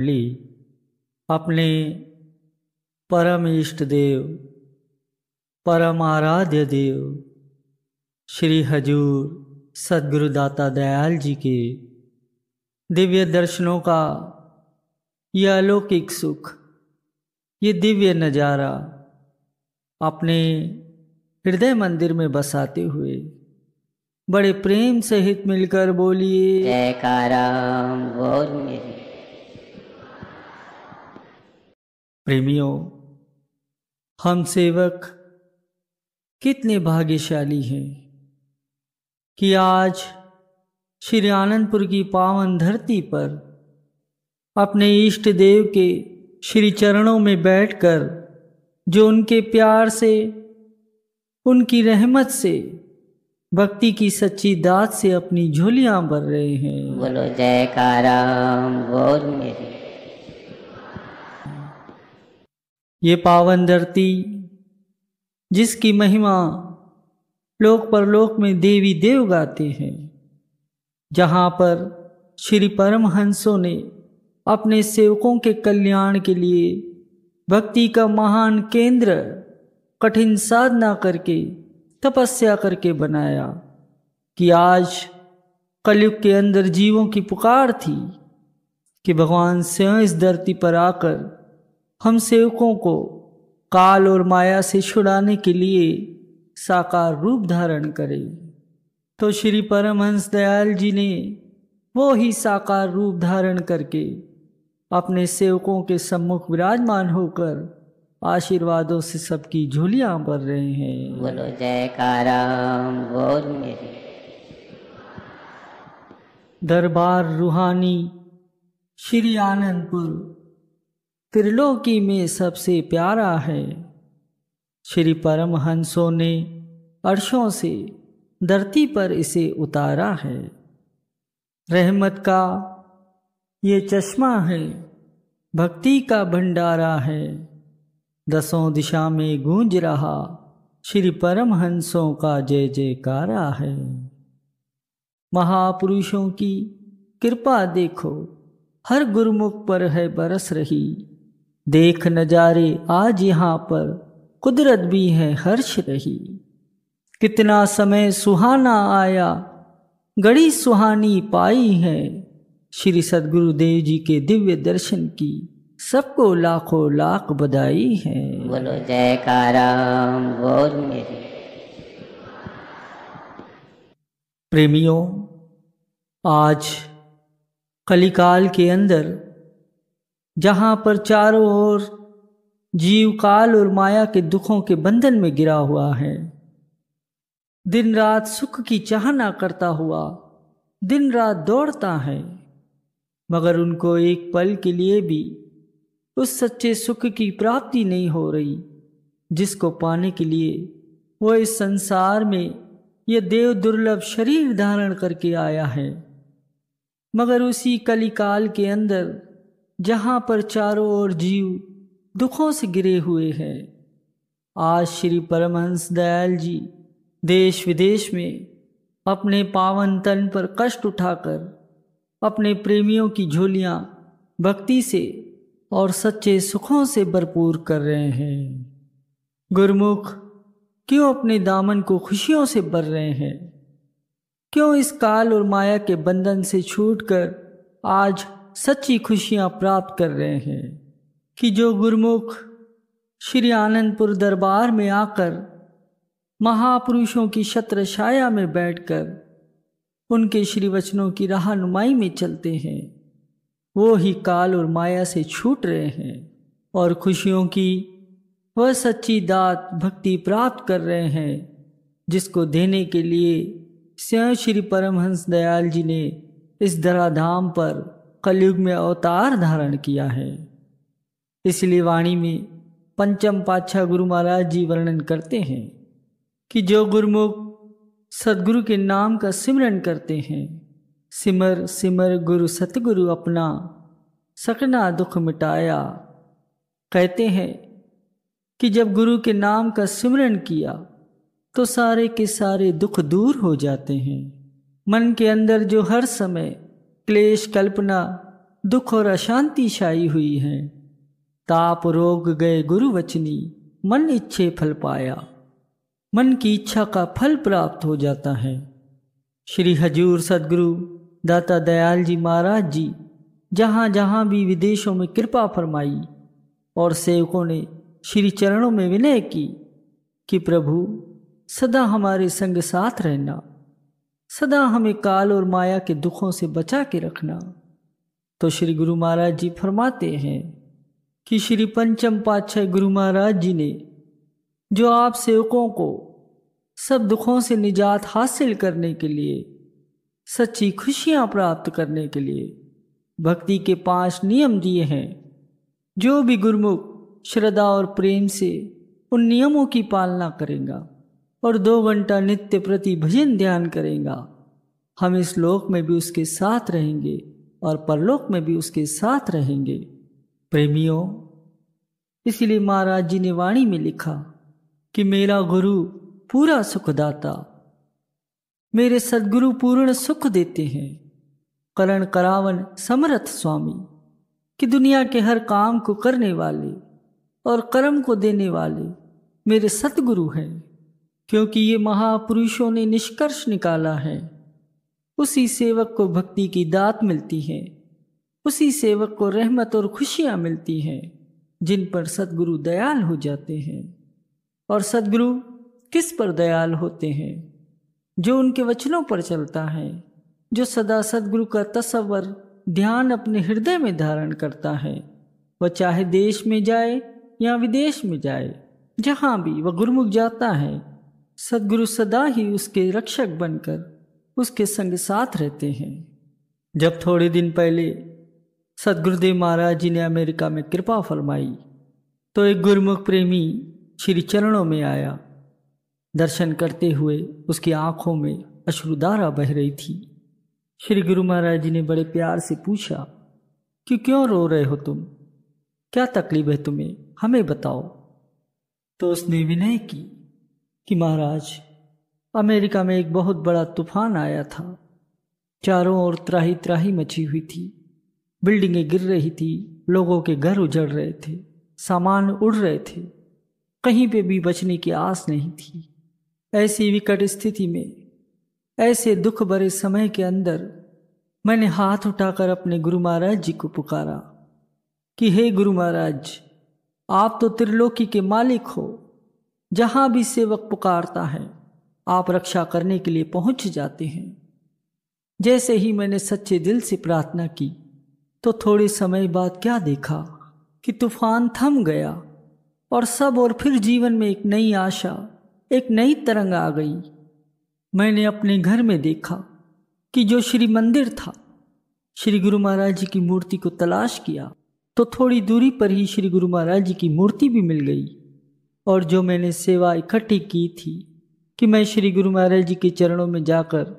ली। अपने परम इष्ट देव, परम आराध्य देव, श्री हजूर सदगुरुदाता दयाल जी के दिव्य दर्शनों का यह अलौकिक सुख, ये दिव्य नज़ारा अपने हृदय मंदिर में बसाते हुए बड़े प्रेम सहित मिलकर बोलिए जयकाराम बोल मेरे। प्रेमियों, हम सेवक कितने भाग्यशाली हैं कि आज श्री आनंदपुर की पावन धरती पर अपने इष्ट देव के श्री चरणों में बैठकर, जो उनके प्यार से, उनकी रहमत से, भक्ति की सच्ची दात से अपनी झोलियाँ भर रहे हैं। बोलो जयकाराम बोल ये पावन धरती, जिसकी महिमा लोक परलोक में देवी देव गाते हैं, जहाँ पर श्री परमहंसों ने अपने सेवकों के कल्याण के लिए भक्ति का महान केंद्र, कठिन साधना करके, तपस्या करके बनाया कि आज कलयुग के अंदर जीवों की पुकार थी कि भगवान स्वयं इस धरती पर आकर हम सेवकों को काल और माया से छुड़ाने के लिए साकार रूप धारण करें। तो श्री परमहंस दयाल जी ने वो ही साकार रूप धारण करके अपने सेवकों के सम्मुख विराजमान होकर आशीर्वादों से सबकी झोलियाँ भर रहे हैं। बोलो मेरे। दरबार रूहानी श्री आनंदपुर त्रिलोकी में सबसे प्यारा है। श्री परमहंसों ने अर्शों से धरती पर इसे उतारा है। रहमत का ये चश्मा है, भक्ति का भंडारा है। दसों दिशा में गूंज रहा श्री परमहंसों का जय जयकारा है। महापुरुषों की कृपा देखो, हर गुरुमुख पर है बरस रही। देख नजारे आज यहाँ पर कुदरत भी है हर्ष रही। कितना समय सुहाना आया गड़ी सुहानी पाई है। श्री सदगुरुदेव जी के दिव्य दर्शन की सबको लाखों लाख बधाई है। बोलो बोल मेरे। प्रेमियों आज कलिकाल के अंदर जहाँ पर चारों ओर जीव काल और माया के दुखों के बंधन में गिरा हुआ है। दिन रात सुख की चाहना करता हुआ दिन रात दौड़ता है, मगर उनको एक पल के लिए भी उस सच्चे सुख की प्राप्ति नहीं हो रही, जिसको पाने के लिए वो इस संसार में यह देव दुर्लभ शरीर धारण करके आया है। मगर उसी कलिकाल के अंदर जहाँ पर चारों ओर जीव दुखों से गिरे हुए हैं। आज श्री परमहंस दयाल जी देश विदेश में अपने पावन तन पर कष्ट उठाकर अपने प्रेमियों की झोलियाँ भक्ति से और सच्चे सुखों से भरपूर कर रहे हैं। गुरमुख, क्यों अपने दामन को खुशियों से भर रहे हैं? क्यों इस काल और माया के बंधन से छूटकर आज सच्ची खुशियाँ प्राप्त कर रहे हैं कि जो गुरमुख श्री आनंदपुर दरबार में आकर महापुरुषों की छत्र छाया में बैठकर उनके श्री वचनों की रहनुमाई में चलते हैं, वो ही काल और माया से छूट रहे हैं और खुशियों की वह सच्ची दात भक्ति प्राप्त कर रहे हैं, जिसको देने के लिए स्वयं श्री परमहंस दयाल जी ने इस धराधाम पर कलयुग में अवतार धारण किया है। इसलिए वाणी में पंचम पातशाह गुरु महाराज जी वर्णन करते हैं कि जो गुरुमुख सदगुरु के नाम का सिमरन करते हैं, सिमर सिमर गुरु सतगुरु अपना सकना दुख मिटाया। कहते हैं कि जब गुरु के नाम का सिमरन किया तो सारे के सारे दुख दूर हो जाते हैं। मन के अंदर जो हर समय क्लेश कल्पना, दुख और अशांति छाई हुई है। ताप रोग गए गुरु वचनी मन इच्छे फल पाया। मन की इच्छा का फल प्राप्त हो जाता है। श्री हजूर सदगुरु, दाता दयाल जी महाराज जी, जहाँ जहाँ भी विदेशों में कृपा फरमाई, और सेवकों ने श्री चरणों में विनय की कि प्रभु, सदा हमारे संग साथ रहना। सदा हमें काल और माया के दुखों से बचा के रखना। तो श्री गुरु महाराज जी फरमाते हैं कि श्री पंचम पातशाह गुरु महाराज जी ने जो आप सेवकों को सब दुखों से निजात हासिल करने के लिए, सच्ची खुशियाँ प्राप्त करने के लिए भक्ति के पाँच नियम दिए हैं, जो भी गुरुमुख श्रद्धा और प्रेम से उन नियमों की पालना करेगा। और दो घंटा नित्य प्रति भजन ध्यान करेगा। हम इस लोक में भी उसके साथ रहेंगे और परलोक में भी उसके साथ रहेंगे। प्रेमियों, इसलिए महाराज जी ने वाणी में लिखा कि मेरा गुरु पूरा सुखदाता, मेरे सदगुरु पूर्ण सुख देते हैं। करण करावन समरथ स्वामी, कि दुनिया के हर काम को करने वाले और कर्म को देने वाले मेरे सतगुरु हैं। क्योंकि ये महापुरुषों ने निष्कर्ष निकाला है। उसी सेवक को भक्ति की दात मिलती है। उसी सेवक को रहमत और खुशियाँ मिलती हैं, जिन पर सदगुरु दयाल हो जाते हैं। और सदगुरु किस पर दयाल होते हैं? जो उनके वचनों पर चलता है, जो सदा सदगुरु का तस्वर ध्यान अपने हृदय में धारण करता है। वह चाहे देश में जाए या विदेश में जाए, जहाँ भी वह गुरुमुख जाता है सदगुरु सदा ही उसके रक्षक बनकर उसके संग साथ रहते हैं। जब थोड़े दिन पहले सदगुरुदेव महाराज जी ने अमेरिका में कृपा फरमाई तो एक गुरुमुख प्रेमी श्री चरणों में आया। दर्शन करते हुए उसकी आँखों में अश्रुधारा बह रही थी। श्री गुरु महाराज जी ने बड़े प्यार से पूछा कि क्यों रो रहे हो तुम? क्या तकलीफ़ है तुम्हें? हमें बताओ। तो उसने विनय की कि महाराज, अमेरिका में एक बहुत बड़ा तूफ़ान आया था। चारों ओर त्राही त्राही मची हुई थी। बिल्डिंगें गिर रही थी, लोगों के घर उजड़ रहे थे, सामान उड़ रहे थे। कहीं पे भी बचने की आस नहीं थी। ऐसी विकट स्थिति में, ऐसे दुख भरे समय के अंदर, मैंने हाथ उठाकर अपने गुरु महाराज जी को पुकारा कि, हे गुरु महाराज, आप तो त्रिलोकी के मालिक हो। जहाँ भी सेवक पुकारता है, आप रक्षा करने के लिए पहुँच जाते हैं। जैसे ही मैंने सच्चे दिल से प्रार्थना की तो थोड़े समय बाद क्या देखा कि तूफ़ान थम गया और सब और फिर जीवन में एक नई आशा, एक नई तरंग आ गई। मैंने अपने घर में देखा कि जो श्री मंदिर था, श्री गुरु महाराज जी की मूर्ति को तलाश किया तो थोड़ी दूरी पर ही श्री गुरु महाराज जी की मूर्ति भी मिल गई। और जो मैंने सेवा इकट्ठी की थी कि मैं श्री गुरु महाराज जी के चरणों में जाकर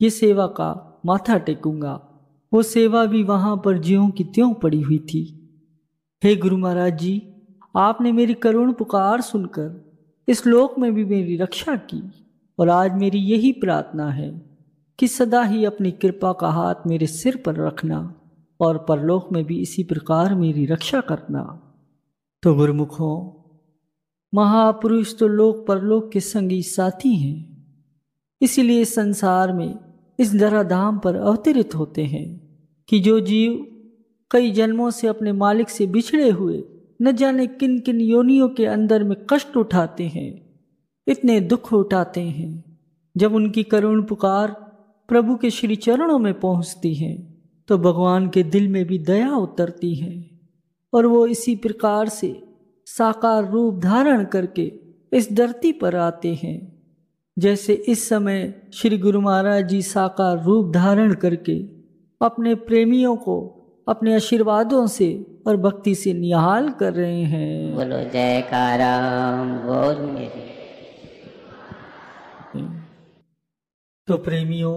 ये सेवा का माथा टेकूँगा, वो सेवा भी वहाँ पर ज्यों की त्यों पड़ी हुई थी। हे गुरु महाराज जी, आपने मेरी करुण पुकार सुनकर इस लोक में भी मेरी रक्षा की और आज मेरी यही प्रार्थना है कि सदा ही अपनी कृपा का हाथ मेरे सिर पर रखना और परलोक में भी इसी प्रकार मेरी रक्षा करना। तो गुरुमुखों महापुरुष तो लोक परलोक के संगी साथी हैं। इसीलिए संसार में इस धराधाम पर अवतरित होते हैं कि जो जीव कई जन्मों से अपने मालिक से बिछड़े हुए, न जाने किन किन योनियों के अंदर में कष्ट उठाते हैं, इतने दुख उठाते हैं, जब उनकी करुण पुकार प्रभु के श्री चरणों में पहुँचती है तो भगवान के दिल में भी दया उतरती है और वो इसी प्रकार से साकार रूप धारण करके इस धरती पर आते हैं। जैसे इस समय श्री गुरु महाराज जी साकार रूप धारण करके अपने प्रेमियों को अपने आशीर्वादों से और भक्ति से निहाल कर रहे हैं। बोलो जयकारा बोल मेरी। तो प्रेमियों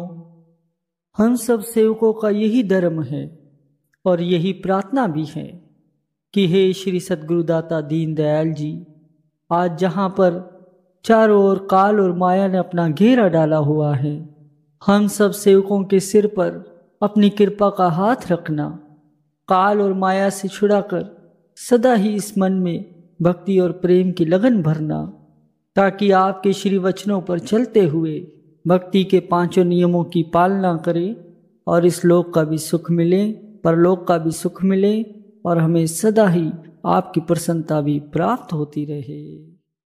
हम सब सेवकों का यही धर्म है और यही प्रार्थना भी है। कि हे श्री सदगुरुदाता दीन दयाल जी, आज जहाँ पर चारों ओर काल और माया ने अपना घेरा डाला हुआ है, हम सब सेवकों के सिर पर अपनी कृपा का हाथ रखना, काल और माया से छुड़ाकर सदा ही इस मन में भक्ति और प्रेम की लगन भरना, ताकि आपके श्री वचनों पर चलते हुए भक्ति के पाँचों नियमों की पालना करें और इस लोक का भी सुख मिले, परलोक का भी सुख मिले और हमें सदा ही आपकी प्रसन्नता भी प्राप्त होती रहे।